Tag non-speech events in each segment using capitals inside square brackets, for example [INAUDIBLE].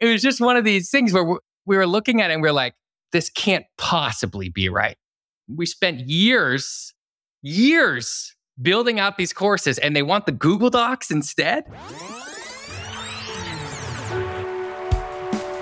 it was just one of these things where we were looking at it and we we're like, this can't possibly be right. We spent years, years building out these courses and they want the Google Docs instead.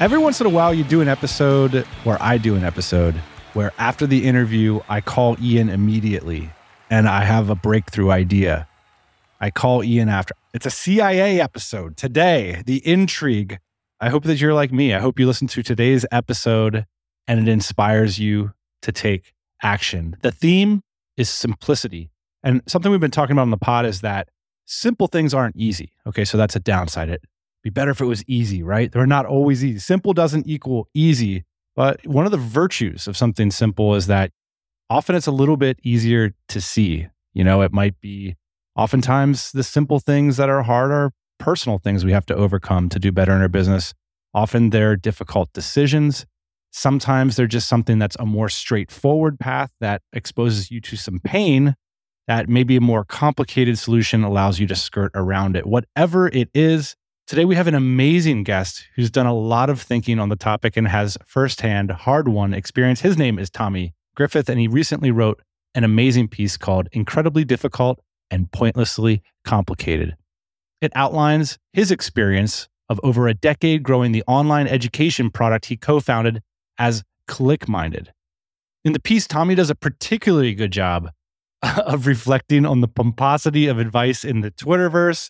Every once in a while, you do an episode, or I do an episode, where after the interview, I call Ian immediately and I have a breakthrough idea. I call Ian after. It's a CIA episode today, the intrigue. I hope that you're like me. I hope you listen to today's episode and it inspires you to take action. The theme is simplicity. And something we've been talking about on the pod is that simple things aren't easy. Okay, so that's a downside. It be better if it was easy, right? They're not always easy. Simple doesn't equal easy. But one of the virtues of something simple is that often it's a little bit easier to see. You know, it might be oftentimes the simple things that are hard are personal things we have to overcome to do better in our business. Often they're difficult decisions. Sometimes they're just something that's a more straightforward path that exposes you to some pain that maybe a more complicated solution allows you to skirt around it. Whatever it is, Today, we have an amazing guest who's done a lot of thinking on the topic and has firsthand hard won experience. His name is Tommy Griffith, and he recently wrote an amazing piece called Incredibly Difficult and Pointlessly Complicated. It outlines his experience of over a decade growing the online education product he co founded as ClickMinded. In the piece, Tommy does a particularly good job [LAUGHS] of reflecting on the pomposity of advice in the Twitterverse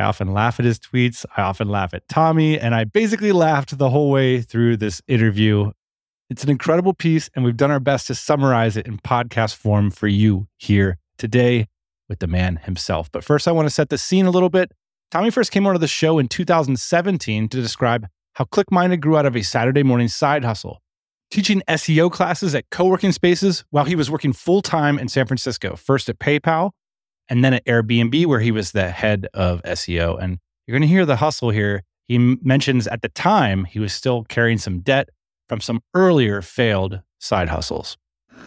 I often laugh at his tweets. I often laugh at Tommy. And I basically laughed the whole way through this interview. It's an incredible piece, and we've done our best to summarize it in podcast form for you here today with the man himself. But first, I want to set the scene a little bit. Tommy first came onto the show in 2017 to describe how ClickMinded grew out of a Saturday morning side hustle, teaching SEO classes at co working spaces while he was working full time in San Francisco, first at PayPal and then at Airbnb, where he was the head of SEO. And you're going to hear the hustle here. He mentions at the time he was still carrying some debt from some earlier failed side hustles.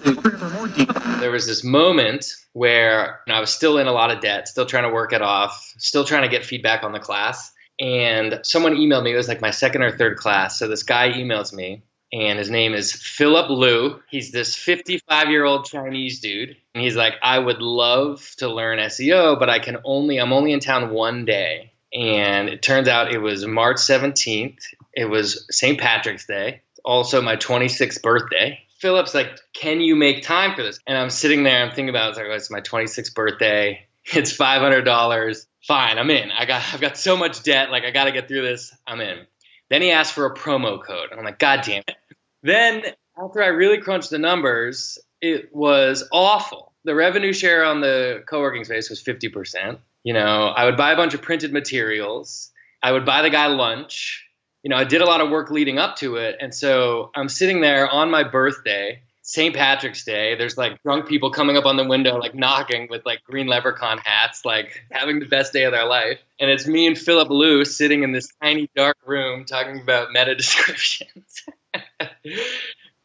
There was this moment where I was still in a lot of debt, still trying to work it off, still trying to get feedback on the class. And someone emailed me, it was like my second or third class. So this guy emails me and his name is Philip Liu. He's this 55 year old Chinese dude. And he's like, I would love to learn SEO, but I can only, I'm only in town one day. And it turns out it was March 17th. It was St. Patrick's Day, also my 26th birthday. Philip's like, Can you make time for this? And I'm sitting there, I'm thinking about it, it's, like, oh, it's my 26th birthday. It's $500. Fine, I'm in. I got, I've got so much debt. Like, I got to get through this. I'm in. Then he asked for a promo code. And I'm like, God damn it. Then after I really crunched the numbers, it was awful. The revenue share on the co-working space was 50%. You know, I would buy a bunch of printed materials. I would buy the guy lunch. You know, I did a lot of work leading up to it. And so I'm sitting there on my birthday, St. Patrick's Day. There's like drunk people coming up on the window, like knocking with like green leprechaun hats, like having the best day of their life. And it's me and Philip Liu sitting in this tiny dark room talking about meta descriptions. [LAUGHS]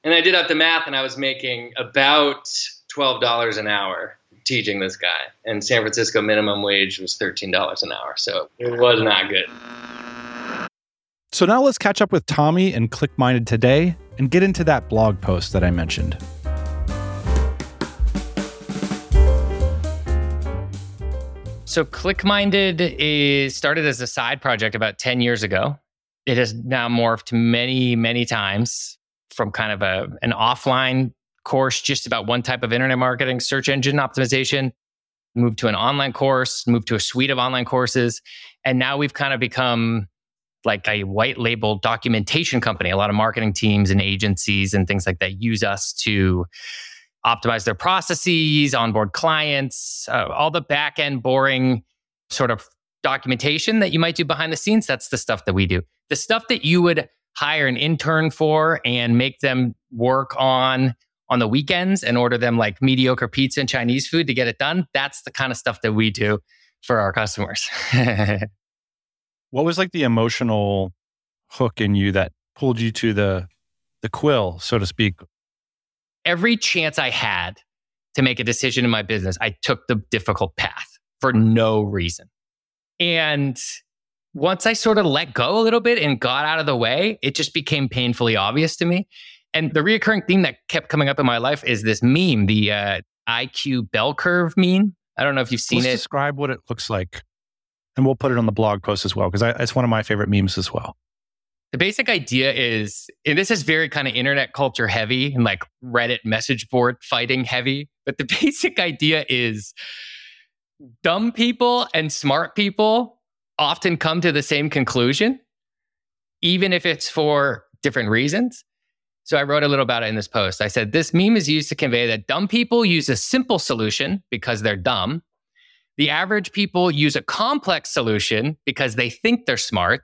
and I did up the math, and I was making about twelve dollars an hour teaching this guy, and San Francisco minimum wage was thirteen dollars an hour, so it was not good. So now let's catch up with Tommy and ClickMinded today and get into that blog post that I mentioned. So ClickMinded is started as a side project about 10 years ago it has now morphed many, many times from kind of a an offline course just about one type of internet marketing, search engine optimization, moved to an online course, moved to a suite of online courses, and now we've kind of become like a white label documentation company. A lot of marketing teams and agencies and things like that use us to optimize their processes, onboard clients, uh, all the back end boring sort of documentation that you might do behind the scenes. That's the stuff that we do the stuff that you would hire an intern for and make them work on on the weekends and order them like mediocre pizza and Chinese food to get it done. That's the kind of stuff that we do for our customers. [LAUGHS] what was like the emotional hook in you that pulled you to the the quill, so to speak? Every chance I had to make a decision in my business, I took the difficult path for no reason. And once I sort of let go a little bit and got out of the way, it just became painfully obvious to me. And the reoccurring theme that kept coming up in my life is this meme, the uh, IQ bell curve meme. I don't know if you've seen Let's it. Describe what it looks like, and we'll put it on the blog post as well because it's one of my favorite memes as well. The basic idea is, and this is very kind of internet culture heavy and like Reddit message board fighting heavy, but the [LAUGHS] basic idea is dumb people and smart people often come to the same conclusion, even if it's for different reasons. So I wrote a little about it in this post. I said, This meme is used to convey that dumb people use a simple solution because they're dumb. The average people use a complex solution because they think they're smart.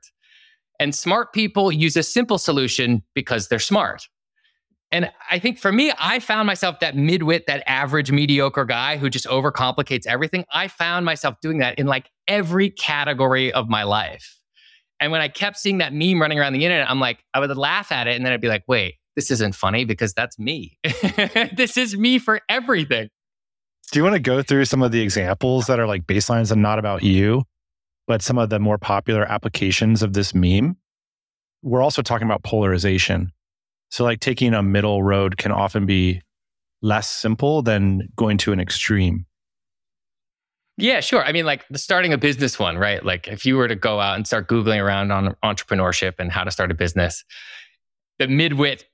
And smart people use a simple solution because they're smart. And I think for me, I found myself that midwit, that average mediocre guy who just overcomplicates everything. I found myself doing that in like every category of my life. And when I kept seeing that meme running around the internet, I'm like, I would laugh at it and then I'd be like, wait, this isn't funny because that's me. [LAUGHS] this is me for everything. Do you want to go through some of the examples that are like baselines and not about you, but some of the more popular applications of this meme? We're also talking about polarization. So, like taking a middle road can often be less simple than going to an extreme. Yeah, sure. I mean, like the starting a business one, right? Like if you were to go out and start Googling around on entrepreneurship and how to start a business, the midwit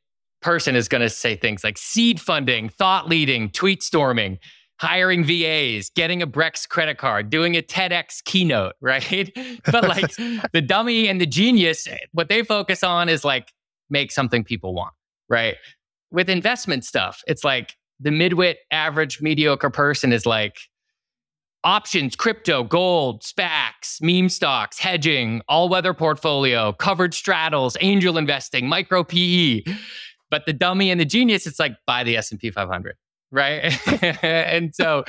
person is going to say things like seed funding, thought leading, tweet storming, hiring VAs, getting a Brex credit card, doing a TEDx keynote, [LAUGHS] right? but like [LAUGHS] the dummy and the genius, eh, what they focus on is like make something people want, right? With investment stuff, it's like the midwit average mediocre person is like options, crypto, gold, SPACs, meme stocks, hedging, all weather portfolio, covered straddles, angel investing, micro PE. But the dummy and the genius, it's like buy the S&P 500, right? [LAUGHS] and so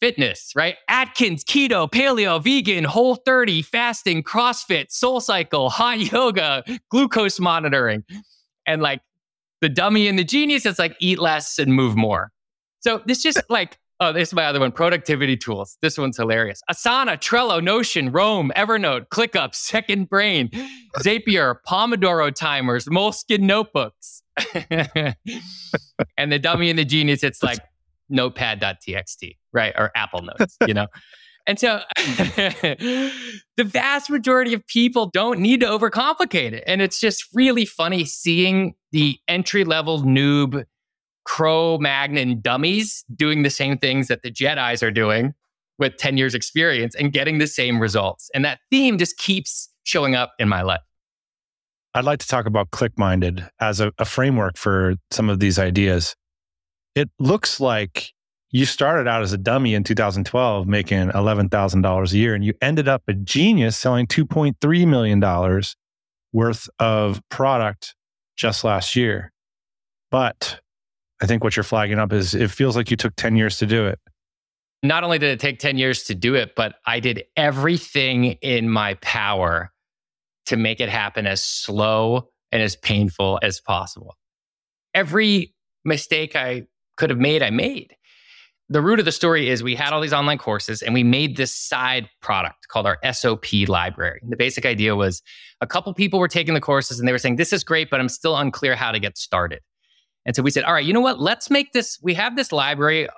fitness, right? Atkins, keto, paleo, vegan, whole 30, fasting, CrossFit, soul cycle, hot [LAUGHS] yoga, glucose monitoring. And like the dummy and the genius, it's like eat less and move more. So this just like Oh, this is my other one. Productivity tools. This one's hilarious. Asana, Trello, Notion, Roam, Evernote, ClickUp, Second Brain, [LAUGHS] Zapier, Pomodoro timers, Moleskine notebooks. [LAUGHS] and the dummy and the genius, it's like notepad.txt, right? Or Apple Notes, you know? [LAUGHS] And so the vast majority of people don't need to overcomplicate it. And it's just really funny seeing the entry level noob Cro Magnon dummies doing the same things that the Jedi's are doing with 10 years experience and getting the same results. And that theme just keeps showing up in my life. I'd like to talk about ClickMinded as a, a framework for some of these ideas. It looks like you started out as a dummy in 2012 making $11,000 a year and you ended up a genius selling $2.3 million worth of product just last year. But I think what you're flagging up is it feels like you took 10 years to do it. Not only did it take 10 years to do it, but I did everything in my power to make it happen as slow and as painful as possible. Every mistake I could have made, I made. The root of the story is we had all these online courses and we made this side product called our SOP library. The basic idea was a couple people were taking the courses and they were saying, This is great, but I'm still unclear how to get started. And so we said, all right, you know what? Let's make this. We have this library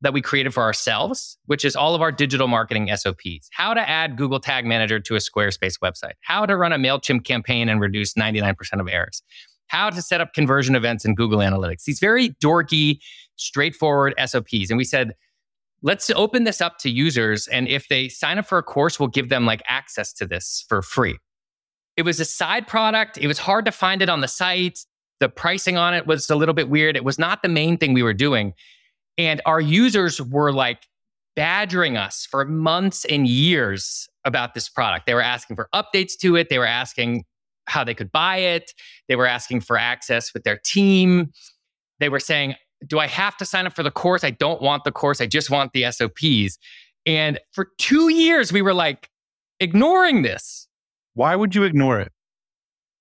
that we created for ourselves, which is all of our digital marketing SOPs. How to add Google Tag Manager to a Squarespace website, how to run a MailChimp campaign and reduce 99% of errors, how to set up conversion events in Google Analytics. These very dorky, straightforward SOPs. And we said, let's open this up to users. And if they sign up for a course, we'll give them like access to this for free. It was a side product. It was hard to find it on the site. The pricing on it was a little bit weird. It was not the main thing we were doing. And our users were like badgering us for months and years about this product. They were asking for updates to it. They were asking how they could buy it. They were asking for access with their team. They were saying, Do I have to sign up for the course? I don't want the course. I just want the SOPs. And for two years, we were like ignoring this. Why would you ignore it?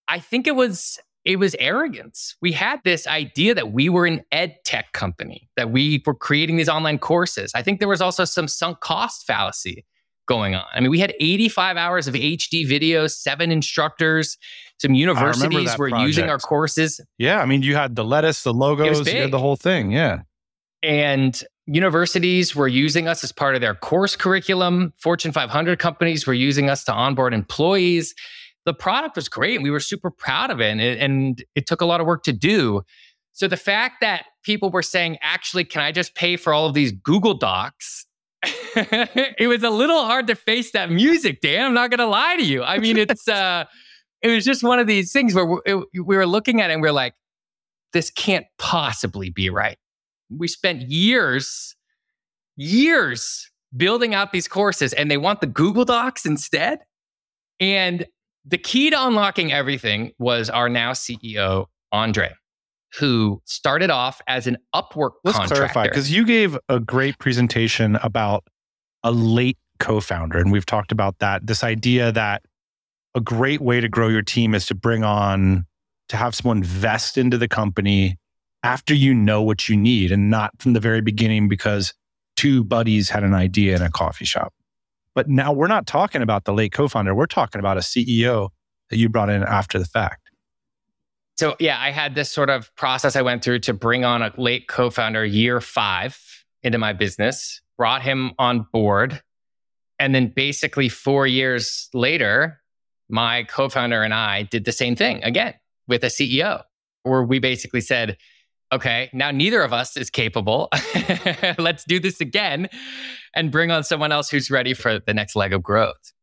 I think it was it was arrogance. We had this idea that we were an ed tech company, that we were creating these online courses. I think there was also some sunk cost fallacy going on. I mean, we had 85 hours of HD videos, seven instructors, some universities were project. using our courses. Yeah, I mean, you had the lettuce, the logos, you had the whole thing. Yeah. And universities were using us as part of their course curriculum. Fortune 500 companies were using us to onboard employees the product was great and we were super proud of it and, it and it took a lot of work to do. So the fact that people were saying actually can i just pay for all of these google docs? [LAUGHS] It was a little hard to face that music dan i'm not going to lie to you. I mean [LAUGHS] it's uh it was just one of these things where we, it, we were looking at it and we we're like this can't possibly be right. We spent years years building out these courses and they want the google docs instead and the key to unlocking everything was our now CEO, Andre, who started off as an Upwork Let's contractor. clarify, because you gave a great presentation about a late co founder. And we've talked about that this idea that a great way to grow your team is to bring on, to have someone vest into the company after you know what you need and not from the very beginning because two buddies had an idea in a coffee shop. But now we're not talking about the late co founder. We're talking about a CEO that you brought in after the fact. So, yeah, I had this sort of process I went through to bring on a late co founder year five into my business, brought him on board. And then basically, four years later, my co founder and I did the same thing again with a CEO, where we basically said, okay, now neither of us is capable. [LAUGHS] Let's do this again and bring on someone else who's ready for the next leg of growth.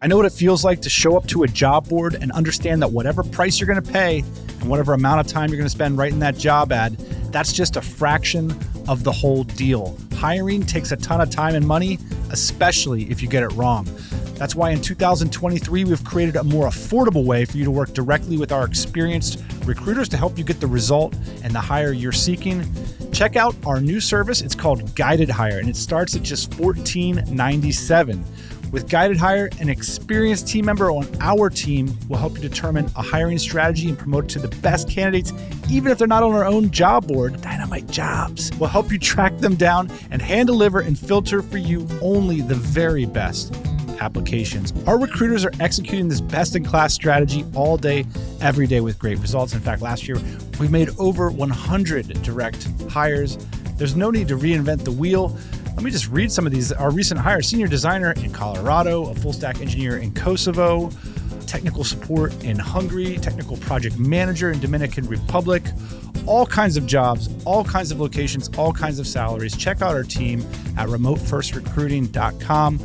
I know what it feels like to show up to a job board and understand that whatever price you're going to pay and whatever amount of time you're going to spend writing that job ad, that's just a fraction of the whole deal. Hiring takes a ton of time and money, especially if you get it wrong. That's why in 2023, we've created a more affordable way for you to work directly with our experienced recruiters to help you get the result and the hire you're seeking. Check out our new service. It's called Guided Hire, and it starts at just $14.97. With Guided Hire, an experienced team member on our team will help you determine a hiring strategy and promote to the best candidates, even if they're not on our own job board. Dynamite Jobs will help you track them down and hand deliver and filter for you only the very best applications. Our recruiters are executing this best in class strategy all day, every day with great results. In fact, last year we made over 100 direct hires. There's no need to reinvent the wheel. Let me just read some of these. Our recent hire senior designer in Colorado, a full stack engineer in Kosovo, technical support in Hungary, technical project manager in Dominican Republic, all kinds of jobs, all kinds of locations, all kinds of salaries. Check out our team at remotefirstrecruiting.com.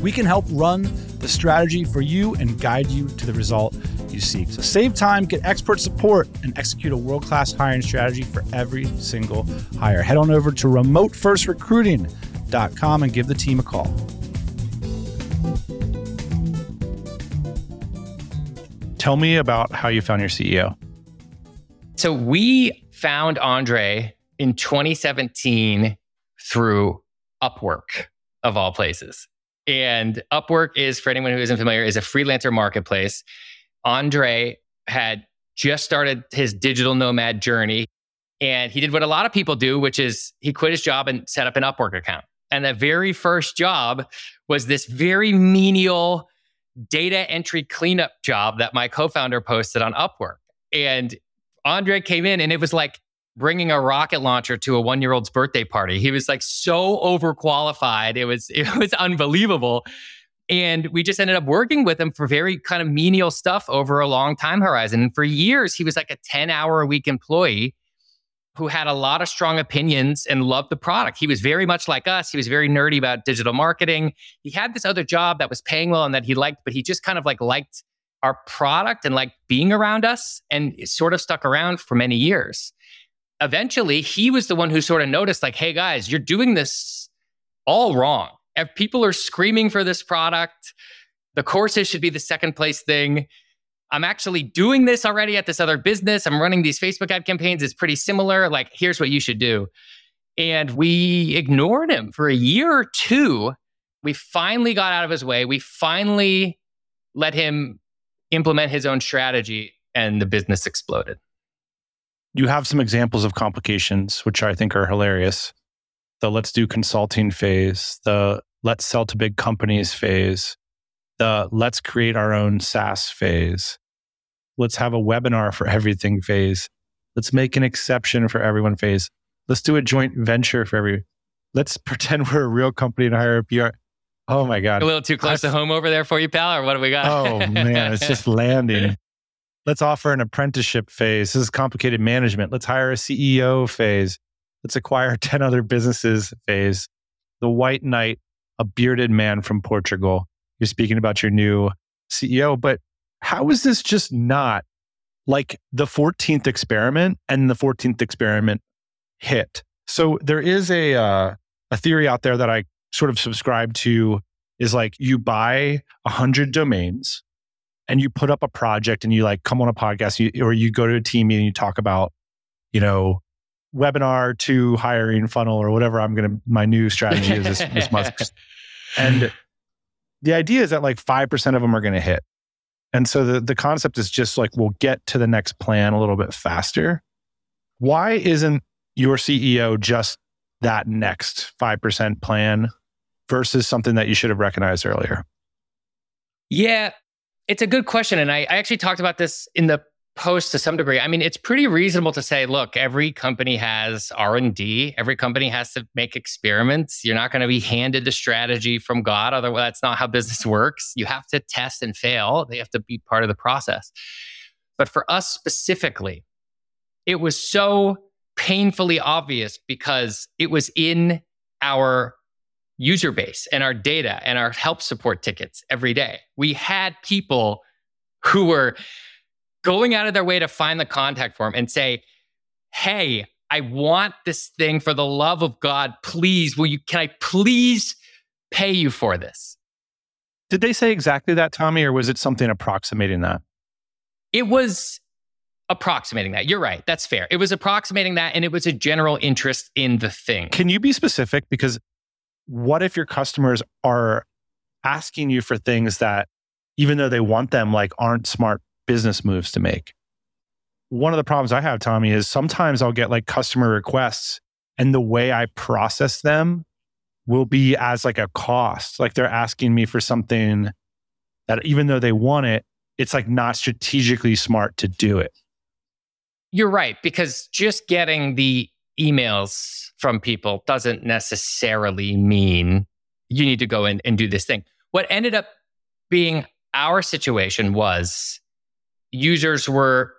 We can help run the strategy for you and guide you to the result you seek. So save time, get expert support, and execute a world class hiring strategy for every single hire. Head on over to remotefirstrecruiting.com com and give the team a call. Tell me about how you found your CEO. So we found Andre in 2017 through Upwork, of all places. And Upwork is, for anyone who isn't familiar, is a freelancer marketplace. Andre had just started his digital nomad journey. And he did what a lot of people do, which is he quit his job and set up an Upwork account. And the very first job was this very menial data entry cleanup job that my co founder posted on Upwork. And Andre came in and it was like bringing a rocket launcher to a one year old's birthday party. He was like so overqualified. It was, [LAUGHS] it was unbelievable. And we just ended up working with him for very kind of menial stuff over a long time horizon. And for years, he was like a 10 hour a week employee who had a lot of strong opinions and loved the product. He was very much like us. He was very nerdy about digital marketing. He had this other job that was paying well and that he liked, but he just kind of like liked our product and liked being around us and sort of stuck around for many years. Eventually, he was the one who sort of noticed, like, hey guys, you're doing this all wrong. If people are screaming for this product, The courses should be the second place thing. I'm actually doing this already at this other business. I'm running these Facebook ad campaigns. It's pretty similar. Like, here's what you should do. And we ignored him for a year or two. We finally got out of his way. We finally let him implement his own strategy, and the business exploded. You have some examples of complications, which I think are hilarious. The let's do consulting phase, the let's sell to big companies phase, the let's create our own SaaS phase. Let's have a webinar for everything phase. Let's make an exception for everyone phase. Let's do a joint venture for every. Let's [LAUGHS] pretend we're a real company and hire a PR. Oh my God. A little too close I've, to home over there for you, pal, or what do we got? Oh man, it's just landing. [LAUGHS] Let's offer an apprenticeship phase. This is complicated management. Let's hire a CEO phase. Let's acquire [LAUGHS] 10 other businesses phase. The white knight, a bearded man from Portugal you're speaking about your new CEO, but how is this just not like the 14th experiment and the 14th experiment hit? So there is a uh, a theory out there that I sort of subscribe to is like you buy a hundred domains and you put up a project and you like come on a podcast you, or you go to a team meeting and you talk about you know webinar to hiring funnel or whatever I'm gonna my new strategy is this, this month [LAUGHS] and the idea is that like 5% of them are going to hit. And so the, the concept is just like we'll get to the next plan a little bit faster. Why isn't your CEO just that next 5% plan versus something that you should have recognized earlier? Yeah, it's a good question. And I, I actually talked about this in the post to some degree. I mean it's pretty reasonable to say look every company has r&d every company has to make experiments. You're not going to be handed the strategy from god otherwise that's not how business [LAUGHS] works. You have to test and fail. They have to be part of the process. But for us specifically it was so painfully obvious because it was in our user base and our data and our help support tickets every day we had people who were going out of their way to find the contact form and say, Hey, I want this thing for the love of God. Please, will you, can I please pay you for this? Did they say exactly that, Tommy, or was it something approximating that? It was approximating that. You're right. That's fair. It was approximating that, and it was a general interest in the thing. Can you be specific? Because what if your customers are asking you for things that, even though they want them, like aren't smart business moves to make. One of the problems I have, Tommy, is sometimes I'll get like customer requests and the way I process them will be as like a cost. Like they're asking me for something that even though they want it, it's like not strategically smart to do it. You're right, because just getting the emails from people doesn't necessarily mean you need to go in and do this thing. What ended up being our situation was users were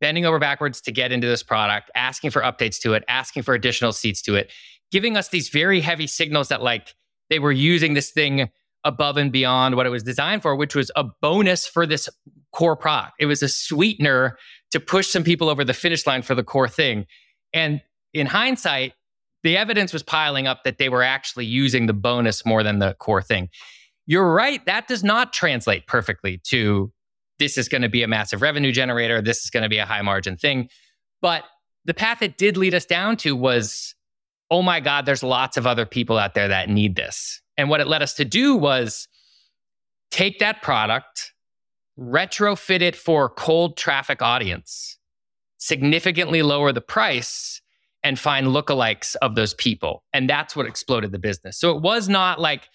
bending over backwards to get into this product, asking for updates to it, asking for additional seats to it, giving us these very heavy signals that like they were using this thing above and beyond what it was designed for, which was a bonus for this core product. It was a sweetener to push some people over the finish line for the core thing. And in hindsight, the evidence was piling up that they were actually using the bonus more than the core thing. You're right, that does not translate perfectly to this is going to be a massive revenue generator. This is going to be a high margin thing. But the path it did lead us down to was, oh my God, there's lots of other people out there that need this. And what it led us to do was take that product, retrofit it for cold traffic audience, significantly lower the price, and find lookalikes of those people. And that's what exploded the business. So it was not like,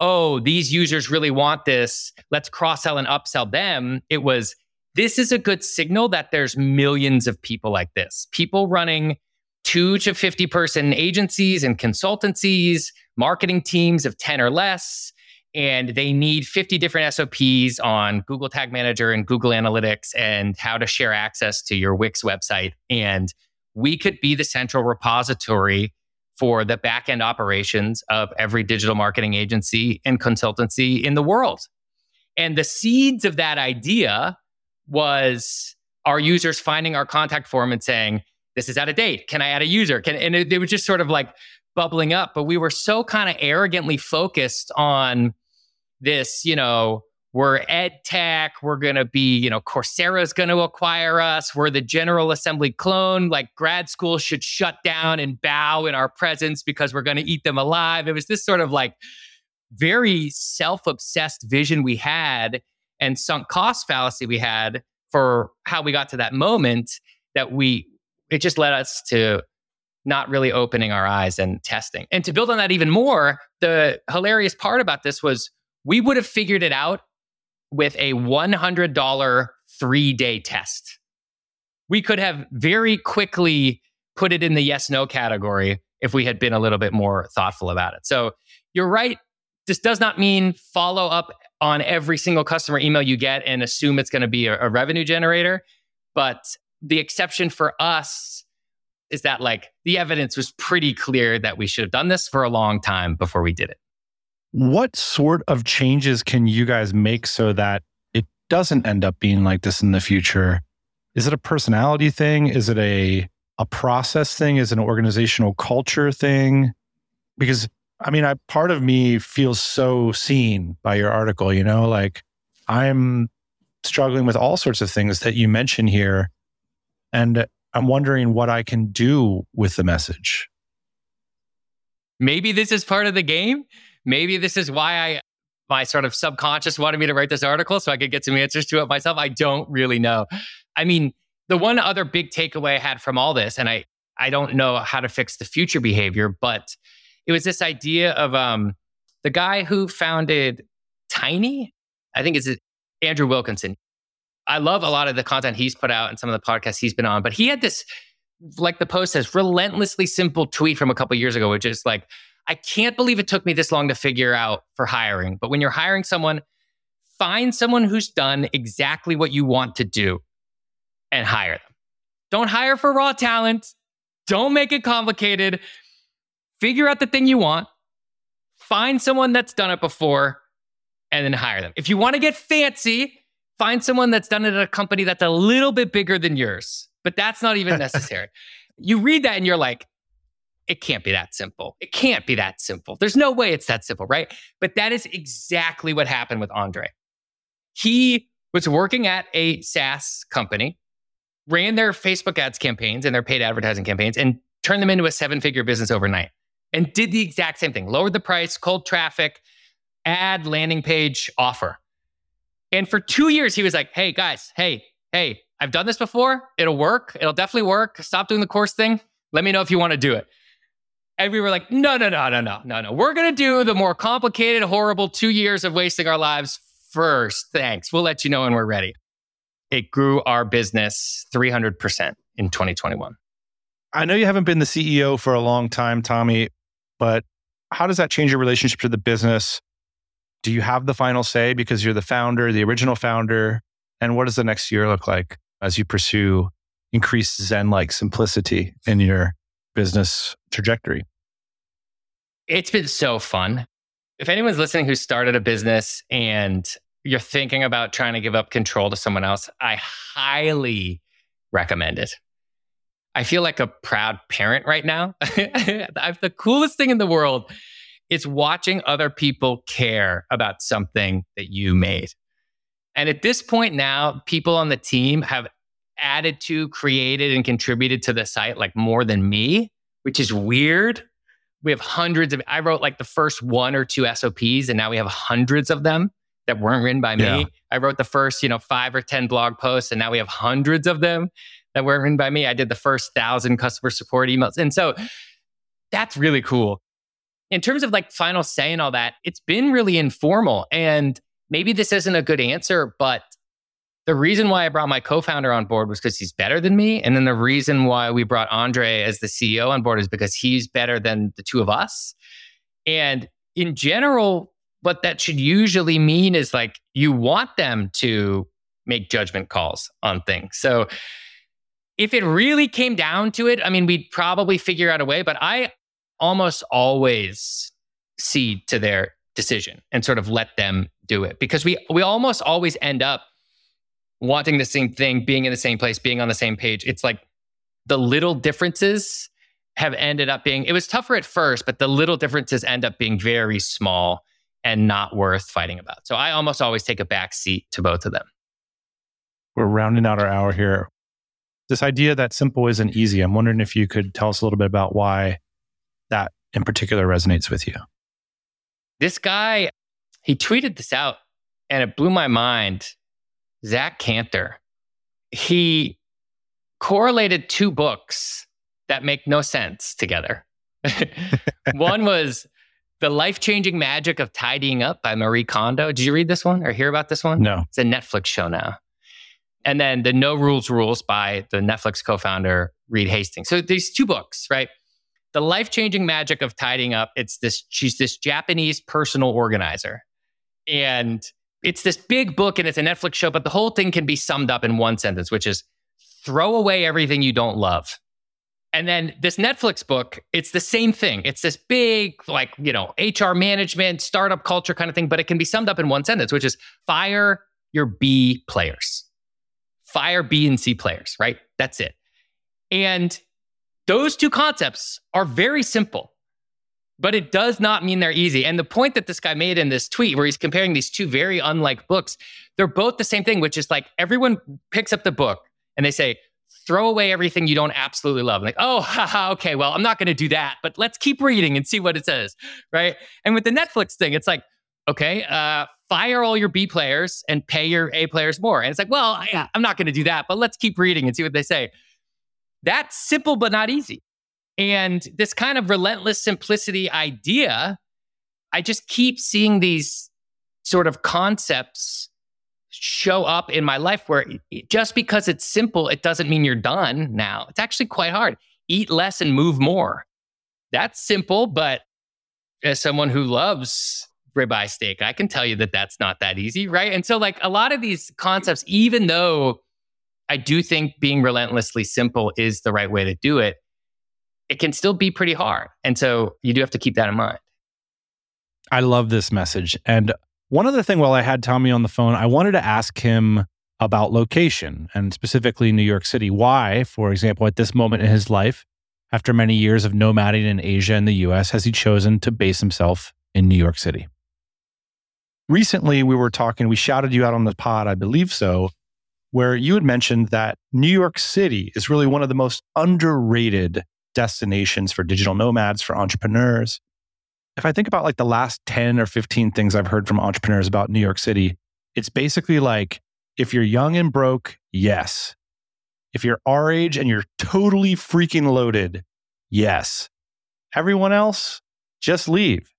oh, these users really want this. Let's cross sell and upsell them. It was, this is a good signal that there's millions of people like this, people running two to 50 person agencies and consultancies, marketing teams of 10 or less. And they need 50 different SOPs on Google Tag Manager and Google Analytics and how to share access to your Wix website. And we could be the central repository for the back end operations of every digital marketing agency and consultancy in the world. And the seeds of that idea was our users finding our contact form and saying, This is out of date. Can I add a user? Can, and it, it was just sort of like bubbling up. But we were so kind of arrogantly focused on this, you know, we're ed tech, we're going to be, you know, Coursera's going to acquire us, we're the General Assembly clone, like grad school should shut down and bow in our presence because we're going to eat them alive. It was this sort of like very self-obsessed vision we had and sunk cost fallacy we had for how we got to that moment that we it just led us to not really opening our eyes and testing. And to build on that even more, the hilarious part about this was we would have figured it out with a $100 three day test. We could have very quickly put it in the yes no category if we had been a little bit more thoughtful about it. So you're right. This does not mean follow up on every single customer email you get and assume it's going to be a, a revenue generator. But the exception for us is that like the evidence was pretty clear that we should have done this for a long time before we did it. What sort of changes can you guys make so that it doesn't end up being like this in the future? Is it a personality thing? Is it a a process thing? Is it an organizational culture thing? Because I mean, I part of me feels so seen by your article, you know, like I'm struggling with all sorts of things that you mention here. And I'm wondering what I can do with the message. Maybe this is part of the game. Maybe this is why I my sort of subconscious wanted me to write this article so I could get some answers to it myself. I don't really know. I mean, the one other big takeaway I had from all this, and I I don't know how to fix the future behavior, but it was this idea of um the guy who founded Tiny. I think it's Andrew Wilkinson. I love a lot of the content he's put out and some of the podcasts he's been on, but he had this, like the post says, relentlessly simple tweet from a couple years ago, which is like, I can't believe it took me this long to figure out for hiring. But when you're hiring someone, find someone who's done exactly what you want to do and hire them. Don't hire for raw talent. Don't make it complicated. Figure out the thing you want. Find someone that's done it before and then hire them. If you want to get fancy, find someone that's done it at a company that's a little bit bigger than yours, but that's not even [LAUGHS] necessary. you read that and you're like, it can't be that simple. It can't be that simple. There's no way it's that simple, right? But that is exactly what happened with Andre. He was working at a SaaS company, ran their Facebook ads campaigns and their paid advertising campaigns, and turned them into a seven figure business overnight. And did the exact same thing lowered the price, cold traffic, ad landing page offer. And for two years, he was like, hey, guys, hey, hey, I've done this before. It'll work. It'll definitely work. Stop doing the course thing. Let me know if you want to do it. And we were like, no, no, no, no, no, no, no. We're going to do the more complicated, horrible two years of wasting our lives first. Thanks. We'll let you know when we're ready. It grew our business 300% in 2021. I know you haven't been the CEO for a long time, Tommy, but how does that change your relationship to the business? do you have the final say because you're the founder, the original founder? And what does the next year look like as you pursue increased Zen like simplicity in your business trajectory? It's been so fun. If anyone's listening who started a business and you're thinking about trying to give up control to someone else, I highly recommend it. I feel like a proud parent right now. [LAUGHS] the coolest thing in the world it's watching other people care about something that you made. And at this point now, people on the team have added to, created, and contributed to the site like more than me, which is weird. We have hundreds of, I wrote like the first one or two SOPs, and now we have hundreds of them that weren't written by me. Yeah. I wrote the first, you know, five or 10 blog posts, and now we have hundreds of them that weren't written by me. I did the first thousand customer support emails. And so that's really cool in terms of like final say and all that, it's been really informal. And maybe this isn't a good answer, but the reason why I brought my co founder on board was because he's better than me. And then the reason why we brought Andre as the CEO on board is because he's better than the two of us. And in general, what that should usually mean is like you want them to make judgment calls on things. So if it really came down to it, I mean, we'd probably figure out a way, but I almost always cede to their decision and sort of let them do it because we we almost always end up wanting the same thing, being in the same place, being on the same page. It's like the little differences have ended up being it was tougher at first, but the little differences end up being very small and not worth fighting about. So I almost always take a back seat to both of them. We're rounding out our hour here. This idea that simple isn't easy, I'm wondering if you could tell us a little bit about why that in particular resonates with you. This guy, he tweeted this out and it blew my mind. Zack Kanter, he correlated two books that make no sense together. [LAUGHS] one was The Life Changing Magic of Tidying Up by Marie Kondo. Did you read this one or hear about this one? No. It's a Netflix show now. And then The No Rules Rules by the Netflix co founder, Reed Hastings. So these two books, right? The Life Changing Magic of Tidying Up. It's this, she's this Japanese personal organizer. And it's this big book and it's a Netflix show, but the whole thing can be summed up in one sentence, which is throw away everything you don't love. And then this Netflix book, it's the same thing. It's this big, like, you know, HR management, startup culture kind of thing, but it can be summed up in one sentence, which is fire your B players, fire B and C players, right? That's it. And those two concepts are very simple, but it does not mean they're easy. And the point that this guy made in this tweet, where he's comparing these two very unlike books, they're both the same thing, which is like everyone picks up the book and they say, throw away everything you don't absolutely love. Like, oh, [LAUGHS] haha, okay, well, I'm not going to do that, but let's keep reading and see what it says, right? And with the Netflix thing, it's like, okay, uh, fire all your B players and pay your A players more. And it's like, well, I, I'm not going to do that, but let's keep reading and see what they say. That's simple, but not easy. And this kind of relentless simplicity idea, I just keep seeing these sort of concepts show up in my life where just because it's simple, it doesn't mean you're done now. It's actually quite hard. Eat less and move more. That's simple, but as someone who loves ribeye steak, I can tell you that that's not that easy, right? And so, like a lot of these concepts, even though I do think being relentlessly simple is the right way to do it, it can still be pretty hard. And so, you do have to keep that in mind. I love this message. And one other thing while I had Tommy on the phone, I wanted to ask him about location and specifically New York City. Why, for example, at this moment in his life, after many years of nomading in Asia and the US, has he chosen to base himself in New York City? Recently, we were talking, we shouted you out on the pod, I believe so, where you had mentioned that New York City is really one of the most underrated destinations for digital nomads, for entrepreneurs if I think about like the last 10 or 15 things I've heard from entrepreneurs about New York City, it's basically like if you're young and broke, yes. If you're our age and you're totally freaking loaded, yes. Everyone else, just leave.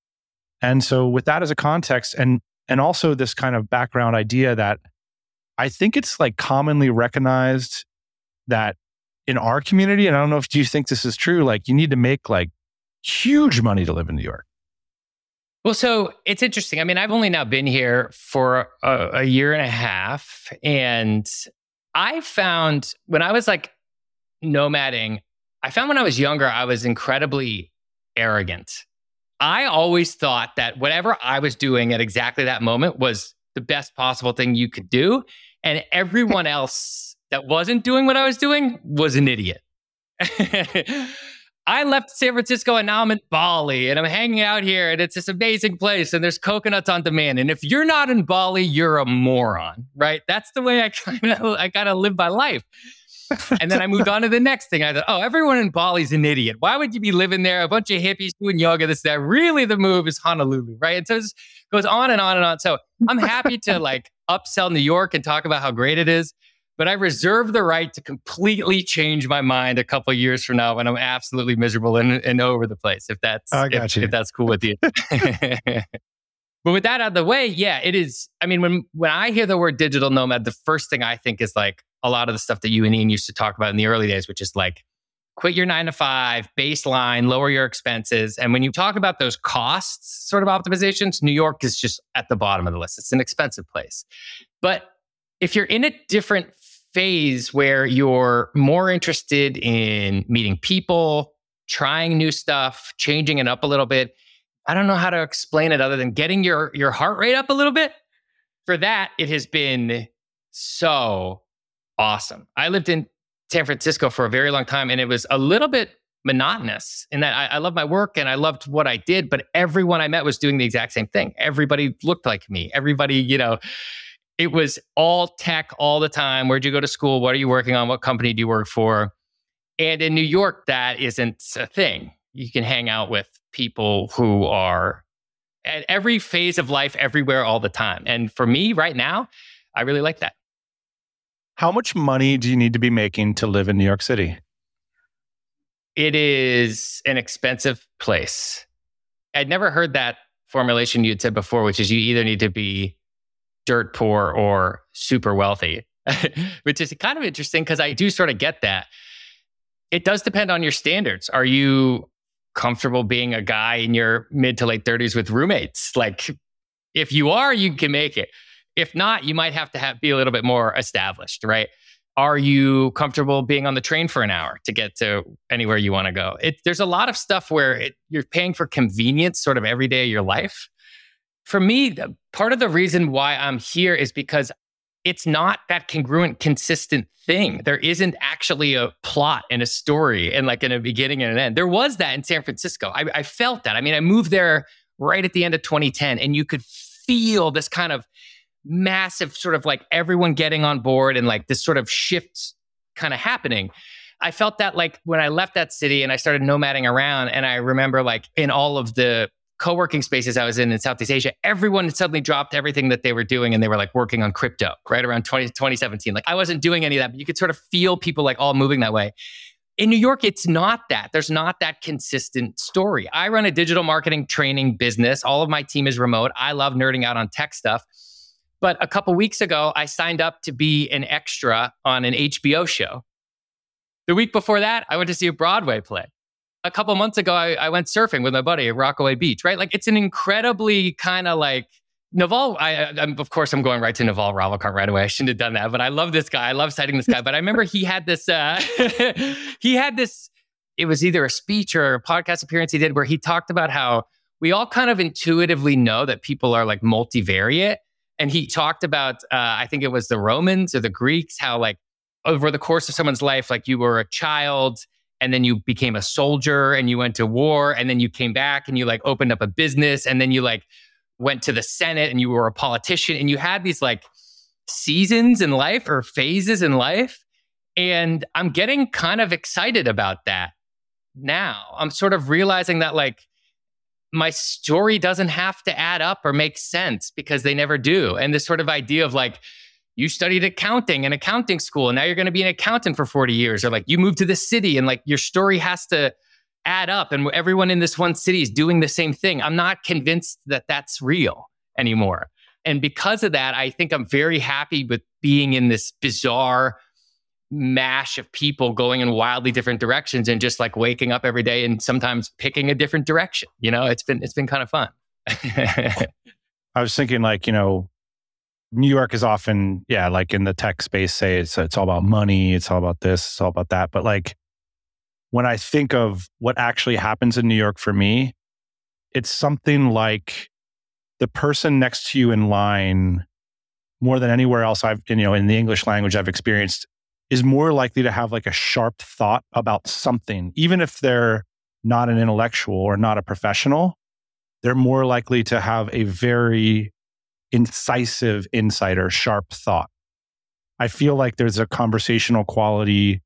And so with that as a context and and also this kind of background idea that I think it's like commonly recognized that in our community, and I don't know if do you think this is true, like you need to make like huge money to live in New York. Well, so it's interesting. I mean, I've only now been here for a, a year and a half. And I found when I was like nomading, I found when I was younger, I was incredibly arrogant. I always thought that whatever I was doing at exactly that moment was the best possible thing you could do. And everyone [LAUGHS] else that wasn't doing what I was doing was an idiot. [LAUGHS] I left San Francisco and now I'm in Bali and I'm hanging out here and it's this amazing place and there's coconuts on demand. And if you're not in Bali, you're a moron, right? That's the way I [LAUGHS] kind of I gotta live my life. and then I moved on to the next thing. I thought, oh, everyone in Bali's an idiot. Why would you be living there? A bunch of hippies doing yoga, this, that. Really, the move is Honolulu, right? And so it goes on and on and on. So I'm happy to like upsell New York and talk about how great it is but I reserve the right to completely change my mind a couple years from now when I'm absolutely miserable and, and over the place. If that's if, if, that's cool with you. [LAUGHS] [LAUGHS] but with that out of the way, yeah, it is. I mean, when when I hear the word digital nomad, the first thing I think is like a lot of the stuff that you and Ian used to talk about in the early days, which is like quit your nine to five, baseline, lower your expenses. And when you talk about those costs sort of optimizations, New York is just at the bottom of the list. It's an expensive place. But if you're in a different phase where you're more interested in meeting people, trying new stuff, changing it up a little bit. I don't know how to explain it other than getting your your heart rate up a little bit. For that, it has been so awesome. I lived in San Francisco for a very long time and it was a little bit monotonous in that I, I love my work and I loved what I did, but everyone I met was doing the exact same thing. Everybody looked like me. Everybody, you know, it was all tech all the time. Where'd you go to school? What are you working on? What company do you work for? And in New York, that isn't a thing. You can hang out with people who are at every phase of life, everywhere, all the time. And for me right now, I really like that. How much money do you need to be making to live in New York City? It is an expensive place. I'd never heard that formulation you'd said before, which is you either need to be dirt poor or super wealthy, [LAUGHS] which is kind of interesting because I do sort of get that. It does depend on your standards. Are you comfortable being a guy in your mid to late 30s with roommates? Like, if you are, you can make it. If not, you might have to have, be a little bit more established, right? Are you comfortable being on the train for an hour to get to anywhere you want to go? It, there's a lot of stuff where it, you're paying for convenience sort of every day of your life. For me, the, part of the reason why I'm here is because it's not that congruent, consistent thing. There isn't actually a plot and a story and like in a beginning and an end. There was that in San Francisco. I, I felt that. I mean, I moved there right at the end of 2010 and you could feel this kind of massive sort of like everyone getting on board and like this sort of shift kind of happening. I felt that like when I left that city and I started nomading around, and I remember like in all of the co-working spaces I was in in Southeast Asia, everyone had suddenly dropped everything that they were doing and they were like working on crypto right around 20, 2017. Like I wasn't doing any of that, but you could sort of feel people like all moving that way. In New York, it's not that. There's not that consistent story. I run a digital marketing training business. All of my team is remote. I love nerding out on tech stuff. But a couple weeks ago, I signed up to be an extra on an HBO show. The week before that, I went to see a Broadway play. A couple months ago, I, I went surfing with my buddy at Rockaway Beach, right? Like it's an incredibly kind of like Naval, I, I, of course, I'm going right to Naval Ravikant right away. I shouldn't have done that, but I love this guy. I love citing this guy. But I remember he had this, uh, [LAUGHS] he had this, it was either a speech or a podcast appearance he did where he talked about how we all kind of intuitively know that people are like multivariate and he talked about, uh, I think it was the Romans or the Greeks, how like over the course of someone's life, like you were a child and then you became a soldier and you went to war and then you came back and you like opened up a business and then you like went to the Senate and you were a politician and you had these like seasons in life or phases in life. And I'm getting kind of excited about that now. I'm sort of realizing that like my story doesn't have to add up or make sense because they never do. And this sort of idea of like, you studied accounting in accounting school and now you're going to be an accountant for 40 years or like you moved to the city and like your story has to add up and everyone in this one city is doing the same thing i'm not convinced that that's real anymore and because of that i think i'm very happy with being in this bizarre mash of people going in wildly different directions and just like waking up every day and sometimes picking a different direction. You know, it's been it's been kind of fun. [LAUGHS] I was thinking like, you know, New York is often, yeah, like in the tech space, say it's it's all about money, it's all about this, it's all about that. But like when I think of what actually happens in New York for me, it's something like the person next to you in line more than anywhere else I've, you know, in the English language I've experienced is more likely to have like a sharp thought about something, even if they're not an intellectual or not a professional, they're more likely to have a very incisive insight or sharp thought. I feel like there's a conversational quality,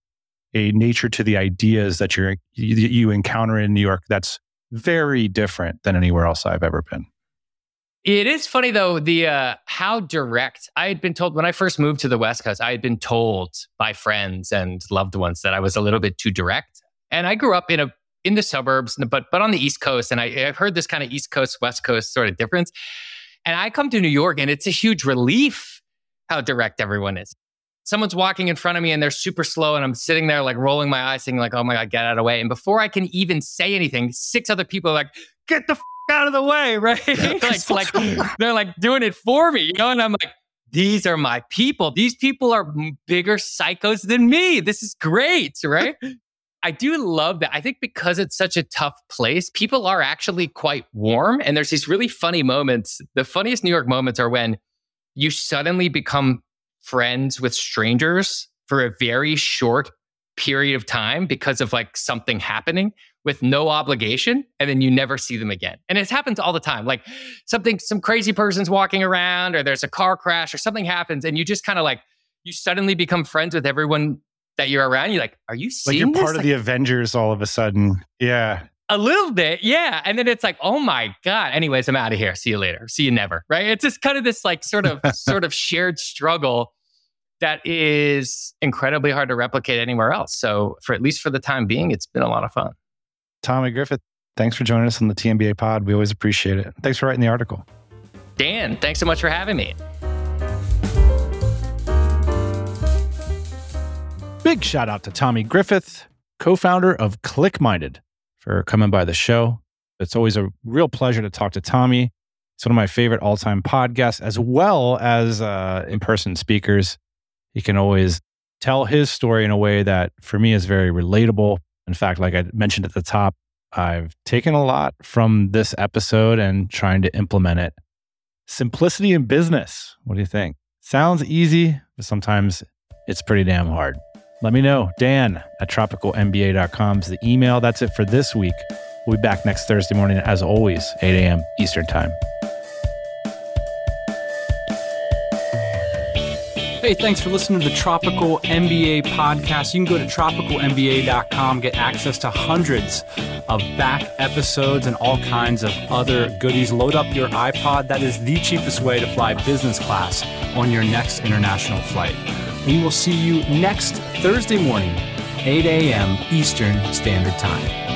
a nature to the ideas that you're, you, encounter in New York that's very different than anywhere else I've ever been. It is funny though, the uh, how direct I had been told when I first moved to the West Coast, I had been told by friends and loved ones that I was a little bit too direct. And I grew up in a in the suburbs, but but on the East Coast, and I, I've heard this kind of East Coast West Coast sort of difference. And I come to New York, and it's a huge relief how direct everyone is. Someone's walking in front of me and they're super slow, and I'm sitting there like rolling my eyes, saying like, "Oh my god, get out of the way!" And before I can even say anything, six other people are like, "Get the f- out of the way, [LAUGHS] right? [LAUGHS] like, like [LAUGHS] they're like doing it for me, you know? And I'm like, these are my people. These people are bigger psychos than me. This is great, right? I do love that. I think because it's such a tough place, people are actually quite warm. And there's these really funny moments. The funniest New York moments are when you suddenly become friends with strangers for a very short period of time because of like something happening with no obligation and then you never see them again. And it happens all the time. Like something some crazy person's walking around or there's a car crash or something happens and you just kind of like you suddenly become friends with everyone that you're around. You're like, are you seeing like you're this? part of Like, the Avengers all of a sudden. Yeah. a little bit, yeah. And then it's like, oh my god. Anyways, I'm out of here. See you later. See you never. Right? It's just kind of this like sort of [LAUGHS] sort of shared struggle that is incredibly hard to replicate anywhere else. So for at least for the time being, it's been a lot of fun. Tommy Griffith, thanks for joining us on the TMBA pod. We always appreciate it. Thanks for writing the article. Dan, thanks so much for having me. Big shout out to Tommy Griffith, co founder of ClickMinded, for coming by the show. It's always a real pleasure to talk to Tommy. It's one of my favorite all time podcasts, as well as uh, in person speakers. He can always tell his story in a way that for me is very relatable. In fact, like I mentioned at the top, I've taken a lot from this episode and trying to implement it. Simplicity in business. What do you think? Sounds easy, but sometimes it's pretty damn hard. Let me know. Dan at tropicalmba.com is the email. That's it for this week. We'll be back next Thursday morning, as always, 8 a.m. Eastern Time. Hey, thanks for listening to the Tropical MBA podcast. You can go to tropicalmba.com, get access to hundreds of back episodes and all kinds of other goodies. Load up your iPod. That is the cheapest way to fly business class on your next international flight. We will see you next Thursday morning, 8 a.m. Eastern Standard Time.